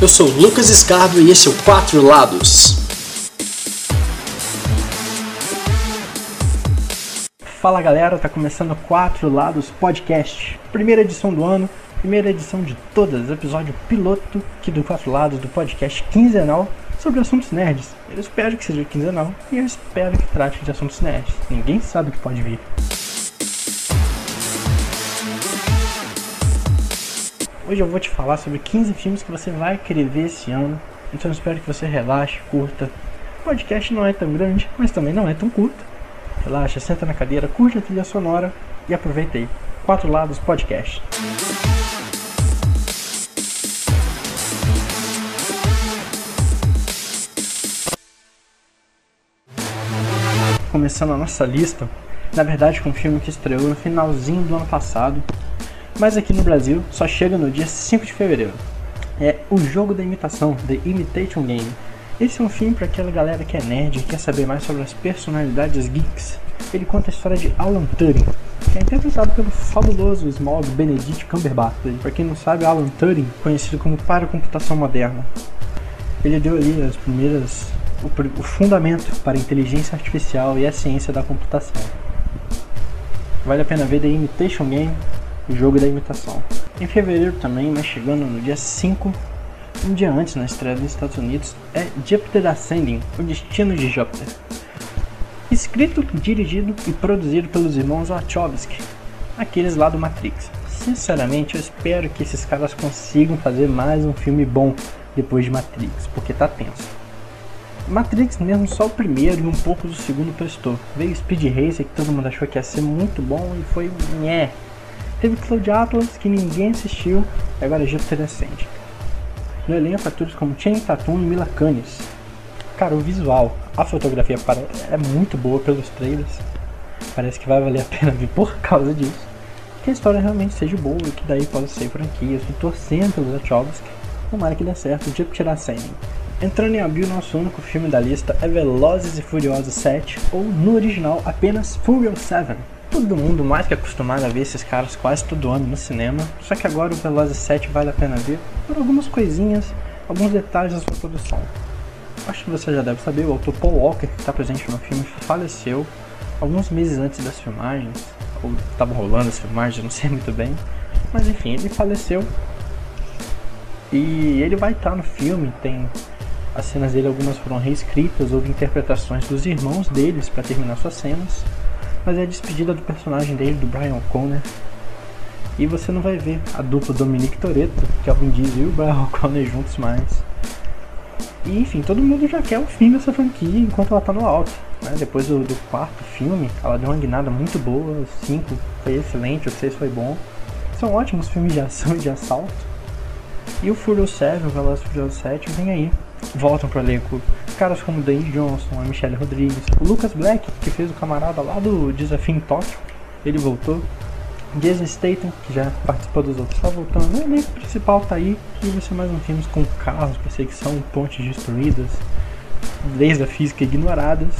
Eu sou Lucas Escardo e esse é o Quatro Lados. Fala galera, tá começando Quatro Lados Podcast, primeira edição do ano, primeira edição de todas, episódio piloto aqui do Quatro Lados do podcast quinzenal sobre assuntos nerds. Eu espero que seja quinzenal e eu espero que trate de assuntos nerds. Ninguém sabe o que pode vir. Hoje eu vou te falar sobre 15 filmes que você vai querer ver esse ano. Então espero que você relaxe, curta. O podcast não é tão grande, mas também não é tão curto. Relaxa, senta na cadeira, curte a trilha sonora e aproveita aí. Quatro Lados Podcast. Começando a nossa lista, na verdade com um filme que estreou no finalzinho do ano passado, mas aqui no Brasil só chega no dia 5 de fevereiro. É O Jogo da Imitação, The Imitation Game. Esse é um filme para aquela galera que é nerd e quer saber mais sobre as personalidades geeks. Ele conta a história de Alan Turing, que é interpretado pelo fabuloso Smog Benedict Cumberbatch. Para quem não sabe, Alan Turing, conhecido como para computação moderna. Ele deu ali as primeiras o, fundamento para a inteligência artificial e a ciência da computação. Vale a pena ver The Imitation Game, o jogo da imitação. Em fevereiro também, mas chegando no dia 5, um dia antes na estreia dos Estados Unidos, é Jupiter Ascending, o destino de Júpiter. Escrito, dirigido e produzido pelos irmãos Wachowski, aqueles lá do Matrix. Sinceramente, eu espero que esses caras consigam fazer mais um filme bom depois de Matrix, porque tá tenso. Matrix mesmo só o primeiro e um pouco do segundo prestou. Veio Speed Racer que todo mundo achou que ia ser muito bom e foi nhé. Teve Cloud Atlas que ninguém assistiu e agora Jupiter Ascend. No elenco atores como Channing Tatum e Mila Kunis. Cara, o visual, a fotografia é muito boa pelos trailers. Parece que vai valer a pena ver por causa disso. Que a história realmente seja boa e que daí possa ser franquia. Estou torcendo pelos Wachowski. Tomara que dê certo. Jupiter Ascending. Entrando em abril, nosso único filme da lista é Velozes e Furiosos 7, ou no original apenas Furious 7. Todo mundo mais que acostumado a ver esses caras quase todo ano no cinema, só que agora o Velozes 7 vale a pena ver por algumas coisinhas, alguns detalhes da sua produção. Acho que você já deve saber, o autor Paul Walker, que está presente no filme, faleceu alguns meses antes das filmagens, ou estavam rolando as filmagens, não sei muito bem, mas enfim, ele faleceu. E ele vai estar no filme, tem as cenas dele, algumas foram reescritas, houve interpretações dos irmãos deles para terminar suas cenas. Mas é a despedida do personagem dele, do Brian O'Connor. E você não vai ver a dupla Dominique Toretto, que é o Vin Diesel e o Brian O'Connor juntos mais. E enfim, todo mundo já quer o fim dessa franquia enquanto ela tá no alto. Né? Depois do, do, quarto filme, ela deu uma guinada muito boa. O 5 foi excelente, o 6 foi bom. São ótimos filmes de ação e de assalto. E o Furious 7, o Velozes Furioso 7, vem aí voltam pro elenco caras como Dwayne Johnson, a Michelle Rodrigues, o Lucas Black, que fez o camarada lá do Desafio em Tóquio, ele voltou. Jason Statham, que já participou dos outros, tá voltando. O elenco principal tá aí e ser mais um filme com carros, perseguição, pontes destruídas, leis da física ignoradas,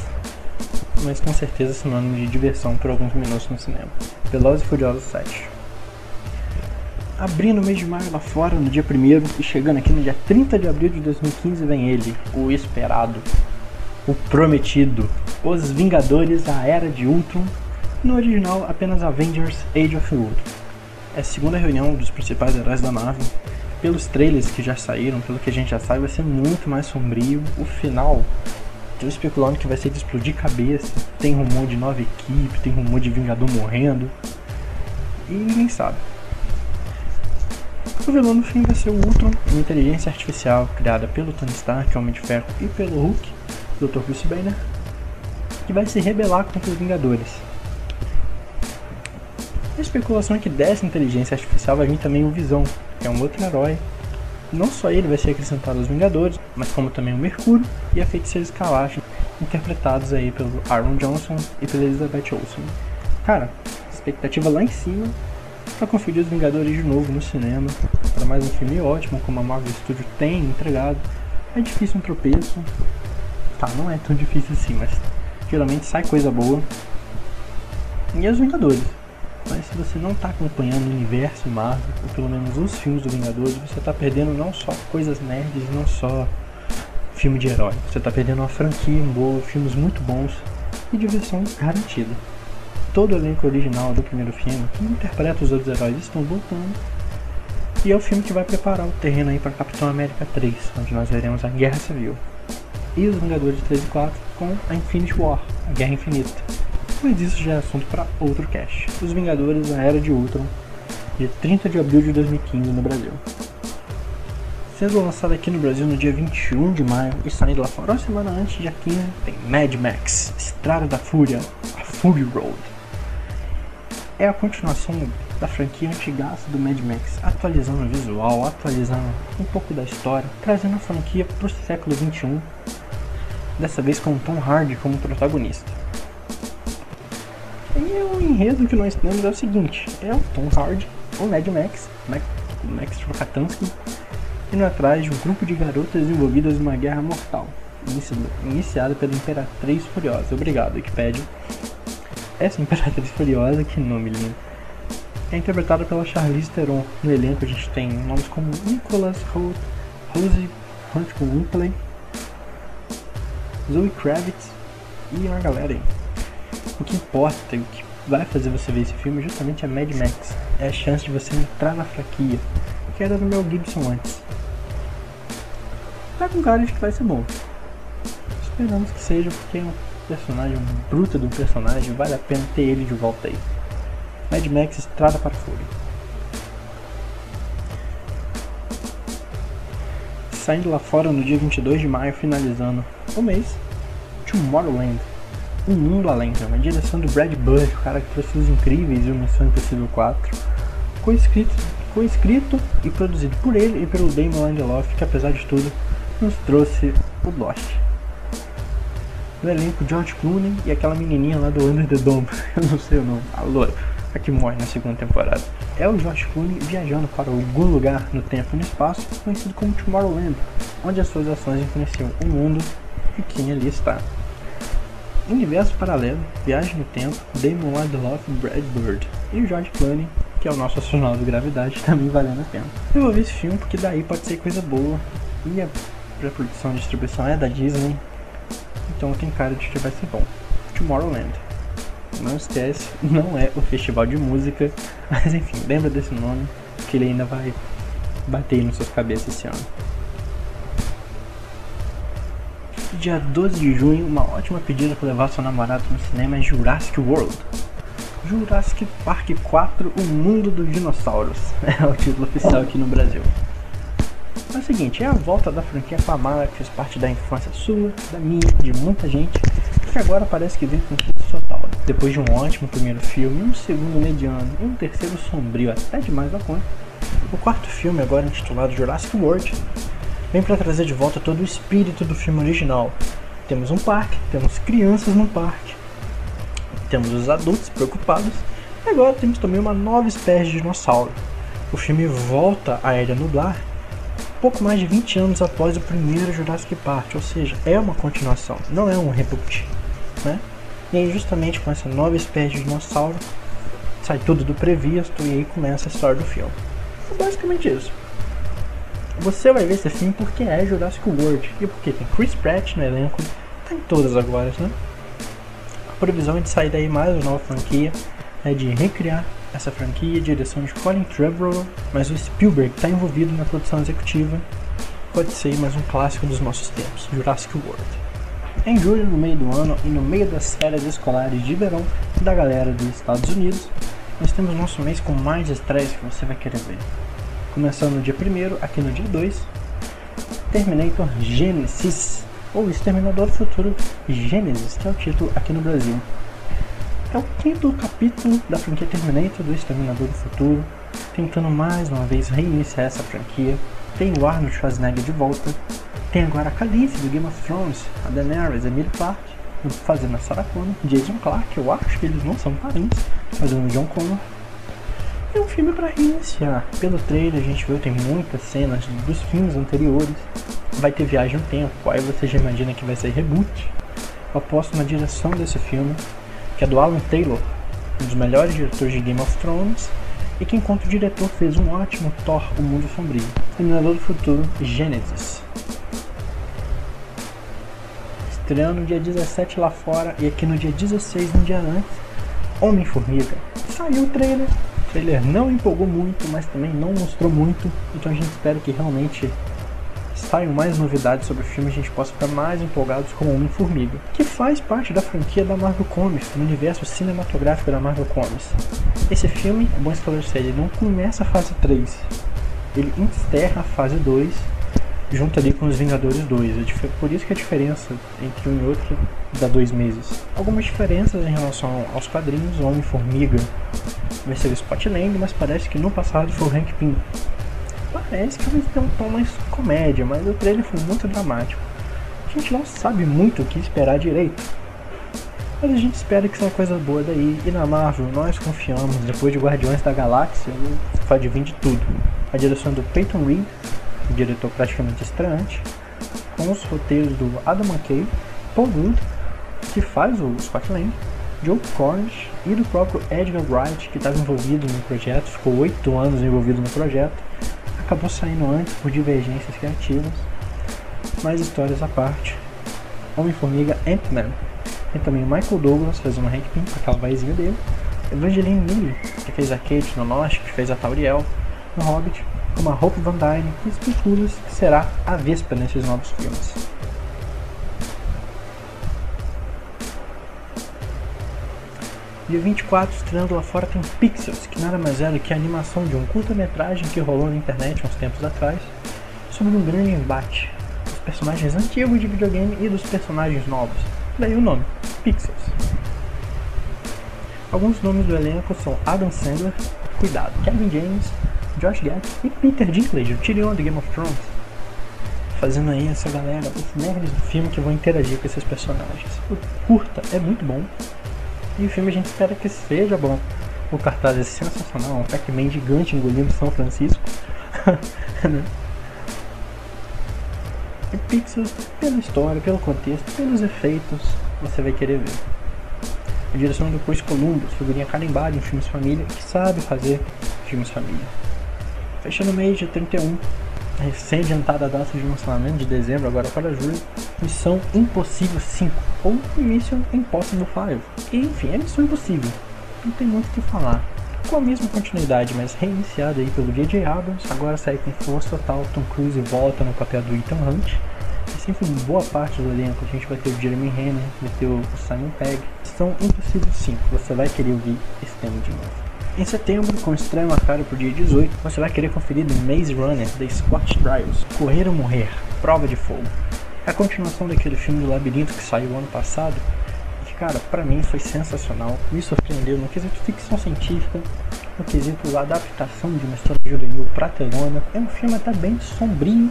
mas com certeza sinônimo de diversão por alguns minutos no cinema. Velozes e Furiosos 7 abrindo o mês de maio lá fora, no dia 1 e chegando aqui no dia 30 de abril de 2015 vem ele, o esperado, o prometido, Os Vingadores, a Era de Ultron, no original apenas Avengers Age of Ultron. É a segunda reunião dos principais heróis da Marvel. Pelos trailers que já saíram, pelo que a gente já sabe, vai ser muito mais sombrio. O final, tô especulando que vai ser de explodir cabeça. Tem rumor de nova equipe, tem rumor de Vingador morrendo. E ninguém sabe. O vilão no fim vai ser o Ultron, uma inteligência artificial criada pelo Tony Stark, Homem de Ferro e pelo Hulk, Dr. Bruce Banner, que vai se rebelar contra os Vingadores. A especulação é que dessa inteligência artificial vai vir também o Visão, que é um outro herói. Não só ele vai ser acrescentado aos Vingadores, mas como também o Mercúrio e a Feiticeira Escalache, interpretados aí pelo Aaron Johnson e pela Elizabeth Olsen. Cara, expectativa lá em cima para conferir os Vingadores de novo no cinema, para mais um filme ótimo, como a Marvel Studios tem entregado. É difícil um tropeço. Tá, não é tão difícil assim, mas geralmente sai coisa boa. E os Vingadores. Mas se você não está acompanhando o universo Marvel, ou pelo menos os filmes do Vingadores, você está perdendo não só coisas nerds, não só filme de herói. Você está perdendo uma franquia boa, filmes muito bons e diversão garantida. Todo o elenco original do primeiro filme, que interpreta os outros heróis, estão voltando. E é o filme que vai preparar o terreno aí para Capitão América 3, onde nós veremos a Guerra Civil. E os Vingadores 3 e 4 com a Infinity War, a Guerra Infinita. Mas isso já é assunto para outro cast. Os Vingadores, a Era de Ultron, dia 30 de abril de 2015 no Brasil. Sendo lançado aqui no Brasil no dia 21 de maio e saindo lá fora uma semana antes, dia 15, tem Mad Max, Estrada da Fúria, a Fury Road. É a continuação da franquia antigaça do Mad Max, atualizando o visual, atualizando um pouco da história, trazendo a franquia para o século 21, dessa vez com Tom Hardy como protagonista. E o enredo que nós temos é o seguinte: é o Tom Hardy, o Mad Max, Max, Max Rokatansky, indo atrás de um grupo de garotas envolvidas em uma guerra mortal, iniciada pela Imperatriz Furiosa. Obrigado, Wikipedia. Essa Imperatriz Furiosa, que nome lindo, é interpretada pela Charlize Theron. No elenco a gente tem nomes como Nicholas Holt, Rosie Hunt Whitley, Zoe Kravitz e uma galera aí. O que importa, o que vai fazer você ver esse filme justamente é Mad Max. É a chance de você entrar na franquia, que era do Mel Gibson antes. Tá com cara de que vai ser bom. Esperamos que seja, porque é um personagem, um bruto de um personagem, vale a pena ter ele de volta aí. Mad Max Estrada para Fúria. Saindo lá fora no dia 22 de maio, finalizando o mês, Tomorrowland um Mundo Além, uma direção do Brad Bird, o cara que trouxe os incríveis e o Missão Impossível 4. Co-escrito, co-escrito e produzido por ele e pelo Damon Lindelof, que apesar de tudo nos trouxe o Lost. No elenco, George Clooney e aquela menininha lá do Under the Dome, eu não sei o nome, a loura, a que morre na segunda temporada. É o George Clooney viajando para algum lugar no tempo e no espaço, conhecido como Tomorrowland, onde as suas ações influenciam o mundo e quem ali está. Universo Paralelo, Viagem no Tempo, Damon Lindelof e Brad Bird. E o George Clooney, que é o nosso astronauta de gravidade, também valendo a pena. Eu vou ver esse filme porque daí pode ser coisa boa. E a produção e distribuição é da Disney, então tem cara de que vai ser bom. Tomorrowland. Não esquece, não é o festival de música, mas enfim, lembra desse nome, que ele ainda vai bater nas suas cabeças esse ano. dia 12 de junho, uma ótima pedida para levar seu namorado no cinema é Jurassic World. Jurassic Park 4 O Mundo dos Dinossauros é o título oficial aqui no Brasil. É o seguinte, é a volta da franquia famada que fez parte da infância sua, da minha, de muita gente, que agora parece que vem com tudo total. Depois de um ótimo primeiro filme, um segundo mediano e um terceiro sombrio até demais da conta, o quarto filme, agora intitulado Jurassic World, vem para trazer de volta todo o espírito do filme original. Temos um parque, temos crianças no parque, temos os adultos preocupados, e agora temos também uma nova espécie de dinossauro. O filme volta à Era Nublar pouco mais de 20 anos após o primeiro Jurassic Park, ou seja, é uma continuação, não é um reboot. Né? E aí, justamente com essa nova espécie de dinossauro, sai tudo do previsto e aí começa a história do filme. É basicamente isso. Você vai ver esse filme porque é Jurassic World e porque tem Chris Pratt no elenco, tá em todas agora, né? A previsão é de sair daí mais uma nova franquia, é de recriar essa franquia, direção de Colin Trevorrow, mas o Spielberg está envolvido na produção executiva. Pode ser mais um clássico dos nossos tempos, Jurassic World. Em julho, no meio do ano e no meio das férias escolares de verão da galera dos Estados Unidos, nós temos nosso mês com mais estreias que você vai querer ver. Começando no dia 1 aqui no dia 2, Terminator Genesis, ou Exterminador do Futuro Gênesis, que é o título aqui no Brasil. É o quinto capítulo da franquia Terminator do Exterminador do Futuro, tentando mais uma vez reiniciar essa franquia. Tem o Arnold Schwarzenegger de volta, tem agora a Khaleesi do Game of Thrones, a Daenerys, Emilia Clarke, fazendo a Sarah Connor, Jason Clarke, eu acho que eles não são parentes, fazendo o John Connor, é um filme para reiniciar. Pelo trailer a gente viu tem muitas cenas dos filmes anteriores. Vai ter viagem no tempo, aí você já imagina que vai ser reboot. Eu aposto na direção desse filme, que é do Alan Taylor, um dos melhores diretores de Game of Thrones, e que enquanto diretor fez um ótimo Thor, O Mundo Sombrio, Terminador do Futuro, Gênesis. Estreando no dia 17 lá fora e aqui no dia 16, um dia antes, Homem-Formiga. Saiu o trailer, o trailer não empolgou muito, mas também não mostrou muito, então a gente espera que realmente saiam mais novidades sobre o filme e a gente possa ficar mais empolgados com Homem-Formiga, que faz parte da franquia da Marvel Comics, do universo cinematográfico da Marvel Comics. Esse filme, é bom esclarecer, ele não começa a fase 3, ele encerra a fase 2 junto ali com os Vingadores 2. É por isso que a diferença entre um e outro dá dois meses. Algumas diferenças em relação aos quadrinhos, o Homem-Formiga vai ser o Spotland, mas parece que no passado foi o Hank Pym. Parece que vai ter um tom mais comédia, mas o trailer foi muito dramático. A gente não sabe muito o que esperar direito. Mas a gente espera que seja coisa boa daí. E na Marvel, nós confiamos, depois de Guardiões da Galáxia, pode vir de tudo. A direção do Peyton Reed, o diretor praticamente estreante, com os roteiros do Adam McKay, Paul Wood, que faz o Scott Lang, Joe Cornish e do próprio Edgar Wright, que estava envolvido no projeto, ficou oito anos envolvido no projeto, acabou saindo antes por divergências criativas, mas histórias à parte. Homem-Formiga Ant-Man. Tem também o Michael Douglas fazendo Hank Pym, aquela vozinha dele. Evangeline Lilly, que fez a Kate no Lost, que fez a Tauriel no Hobbit, como a Hope Van Dyne, que especula que será a Vespa nesses novos filmes. Dia 24, estreando lá fora, tem Pixels, que nada mais é do que a animação de um curta-metragem que rolou na internet uns tempos atrás, sobre um grande embate dos personagens antigos de videogame e dos personagens novos. Daí o nome, Pixels. Alguns nomes do elenco são Adam Sandler, cuidado, Kevin James, Josh Gad e Peter Dinklage, o Tyrion de Game of Thrones. Fazendo aí essa galera, os nerds do filme que vão interagir com esses personagens. O curta é muito bom, e o filme a gente espera que seja bom. O cartaz é sensacional, um Pac-Man gigante engolindo São Francisco. Né? e Pixels, pela história, pelo contexto, pelos efeitos, você vai querer ver. A direção do Chris Columbus, figurinha carimbada em filmes família, que sabe fazer filmes família. Fechando o mês de 31, recém-adiantada a data de lançamento de dezembro, agora para julho, Missão Impossível 5, ou Mission Impossible 5. E, enfim, é Missão Impossível, não tem muito o que falar. Com a mesma continuidade, mas reiniciada aí pelo J.J. Abrams, agora sai com força total, Tom Cruise volta no papel do Ethan Hunt. E sempre boa parte do elenco, a gente vai ter o Jeremy Renner, vai ter o Simon Pegg. Missão Impossível 5, você vai querer ouvir esse tema de novo. Em setembro, com estreia marcada para o dia 18, você vai querer conferir The Maze Runner The Scott Trials, Correr ou Morrer, Prova de Fogo. A continuação daquele filme do Labirinto que saiu ano passado e que, cara, para mim foi sensacional, me surpreendeu no quesito ficção científica, no quesito adaptação de uma história juvenil pra telona. É um filme até bem sombrio,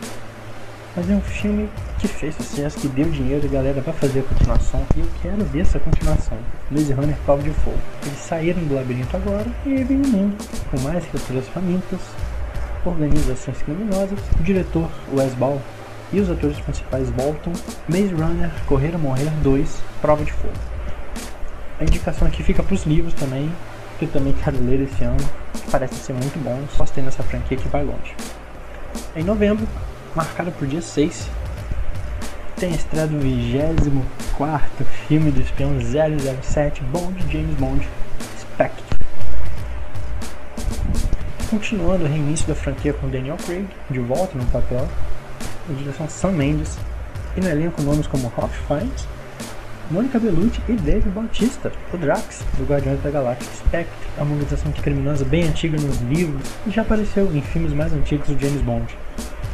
mas é um filme que fez sucesso, que deu dinheiro e a galera vai fazer a continuação. E eu quero ver essa continuação. Maze Runner Prova de Fogo. Eles saíram do labirinto agora e vêm no mundo com mais criaturas famintas, organizações criminosas. O diretor Wes Ball e os atores principais voltam. Maze Runner Correr ou Morrer 2 Prova de Fogo. A indicação aqui fica para os livros também, que eu também quero ler esse ano. Parece ser muito bom, só tem nessa franquia que vai longe. Em novembro, marcado por dia 6, tem a estreia do 24 filme do espião 007 Bond James Bond Spectre. Continuando o reinício da franquia com Daniel Craig, de volta no papel, a direção Sam Mendes, e no elenco nomes como Ralph Fiennes, Mônica Bellucci e Dave Bautista, o Drax, do Guardiões da Galáxia Spectre, é uma organização criminosa bem antiga nos livros e já apareceu em filmes mais antigos do James Bond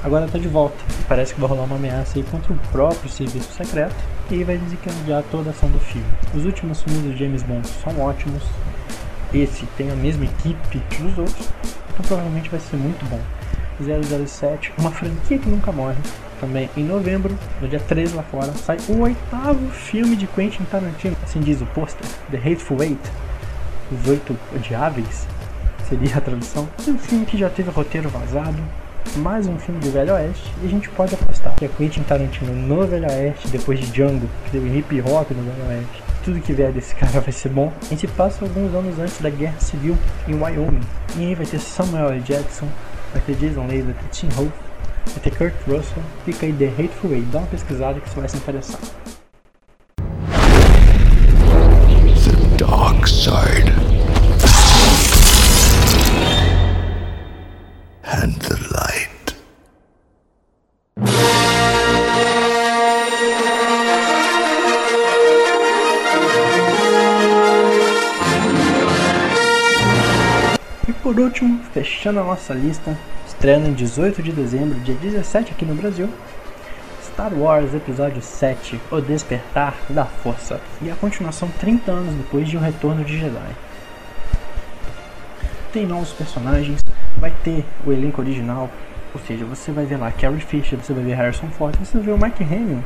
agora tá de volta. Parece que vai rolar uma ameaça aí contra o próprio serviço secreto e vai desencadear toda a ação do filme. Os últimos filmes do James Bond são ótimos. Esse tem a mesma equipe dos outros, então provavelmente vai ser muito bom. 007, uma franquia que nunca morre. Também em novembro, no dia 13 lá fora, sai o oitavo filme de Quentin Tarantino. Assim diz o pôster, The Hateful Eight, Os Oito Odiáveis, seria a tradução. Um filme que já teve roteiro vazado, mais um filme do Velho Oeste e a gente pode apostar que a Quentin Tarantino no Velho Oeste, depois de Django, que teve hip hop no Velho Oeste, tudo que vier desse cara vai ser bom. A gente passa alguns anos antes da Guerra Civil em Wyoming. E aí vai ter Samuel L. Jackson, vai ter Jason Leigh, vai ter Tim Hope, vai ter Kurt Russell. Fica aí The Hateful Eight, dá uma pesquisada que você vai se interessar. Fechando a nossa lista, estreando em 18 de dezembro, dia 17 aqui no Brasil, Star Wars Episódio 7, O Despertar da Força, e a continuação 30 anos depois de O Retorno de Jedi. Tem novos personagens, vai ter o elenco original, ou seja, você vai ver lá Carrie Fisher, você vai ver Harrison Ford, você vai ver o Mark Hamill,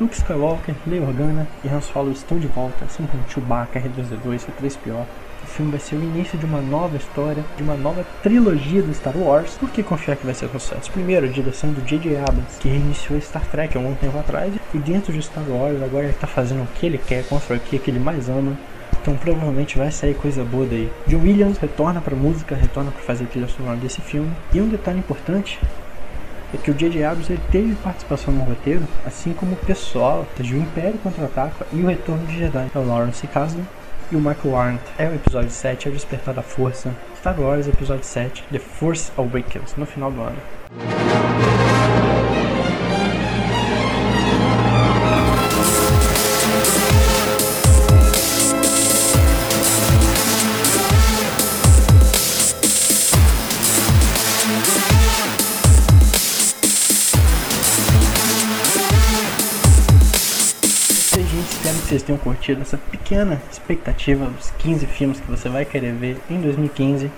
Luke Skywalker, Leia Organa e Han Solo estão de volta, assim como Chewbacca, R2-D2, C-3PO. Filme vai ser o início de uma nova história, de uma nova trilogia do Star Wars. Por que confiar que vai ser sucesso? Primeiro, a direção do J.J. Abrams, que reiniciou Star Trek há algum tempo atrás, e dentro de Star Wars agora ele está fazendo o que ele quer com a franquia que ele mais ama. Então provavelmente vai sair coisa boa daí. John Williams retorna para música, retorna para fazer a trilha sonora desse filme. E um detalhe importante é que o J.J. Abrams ele teve participação no roteiro, assim como o pessoal de O Império Contra-Ataca e O Retorno de Jedi. É o Lawrence Kasdan e o Michael Arndt. É o episódio 7, é o Despertar da Força. Star Wars, episódio 7, The Force Awakens, no final do ano. Tenham curtido essa pequena expectativa dos 15 filmes que você vai querer ver em 2015.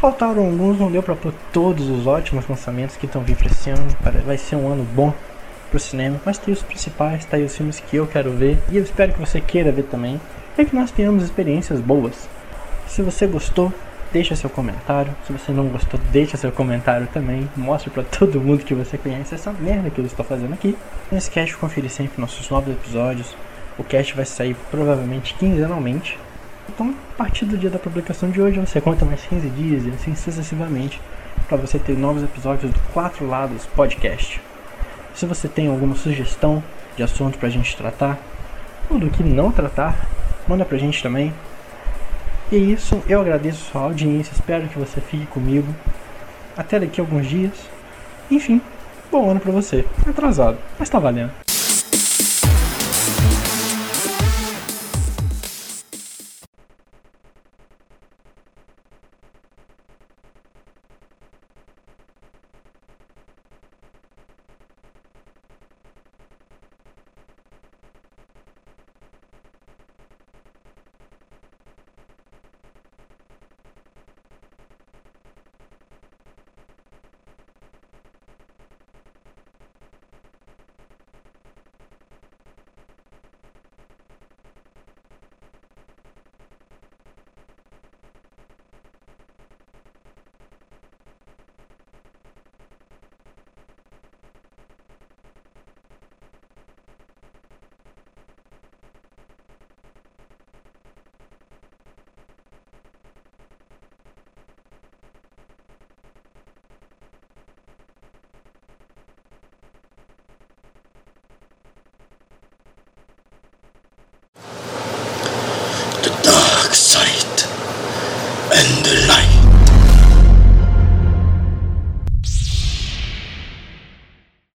Faltaram alguns, não deu pra pôr todos os ótimos lançamentos que estão vindo esse ano. Para- Vai ser um ano bom pro cinema, mas tem os principais, tá aí os filmes que eu quero ver e eu espero que você queira ver também. E que nós tenhamos experiências boas. Se você gostou, deixa seu comentário. Se você não gostou, deixa seu comentário também. Mostre pra todo mundo que você conhece essa merda que eu estou fazendo aqui. Não esquece de conferir sempre nossos novos episódios. O cast vai sair provavelmente quinzenalmente. Então, a partir do dia da publicação de hoje, você conta mais 15 dias e assim sucessivamente para você ter novos episódios do Quatro Lados Podcast. Se você tem alguma sugestão de assunto pra gente tratar, ou do que não tratar, manda pra gente também. E é isso, eu agradeço a sua audiência, espero que você fique comigo. Até daqui a alguns dias. Enfim, bom ano pra você. Atrasado, mas tá valendo.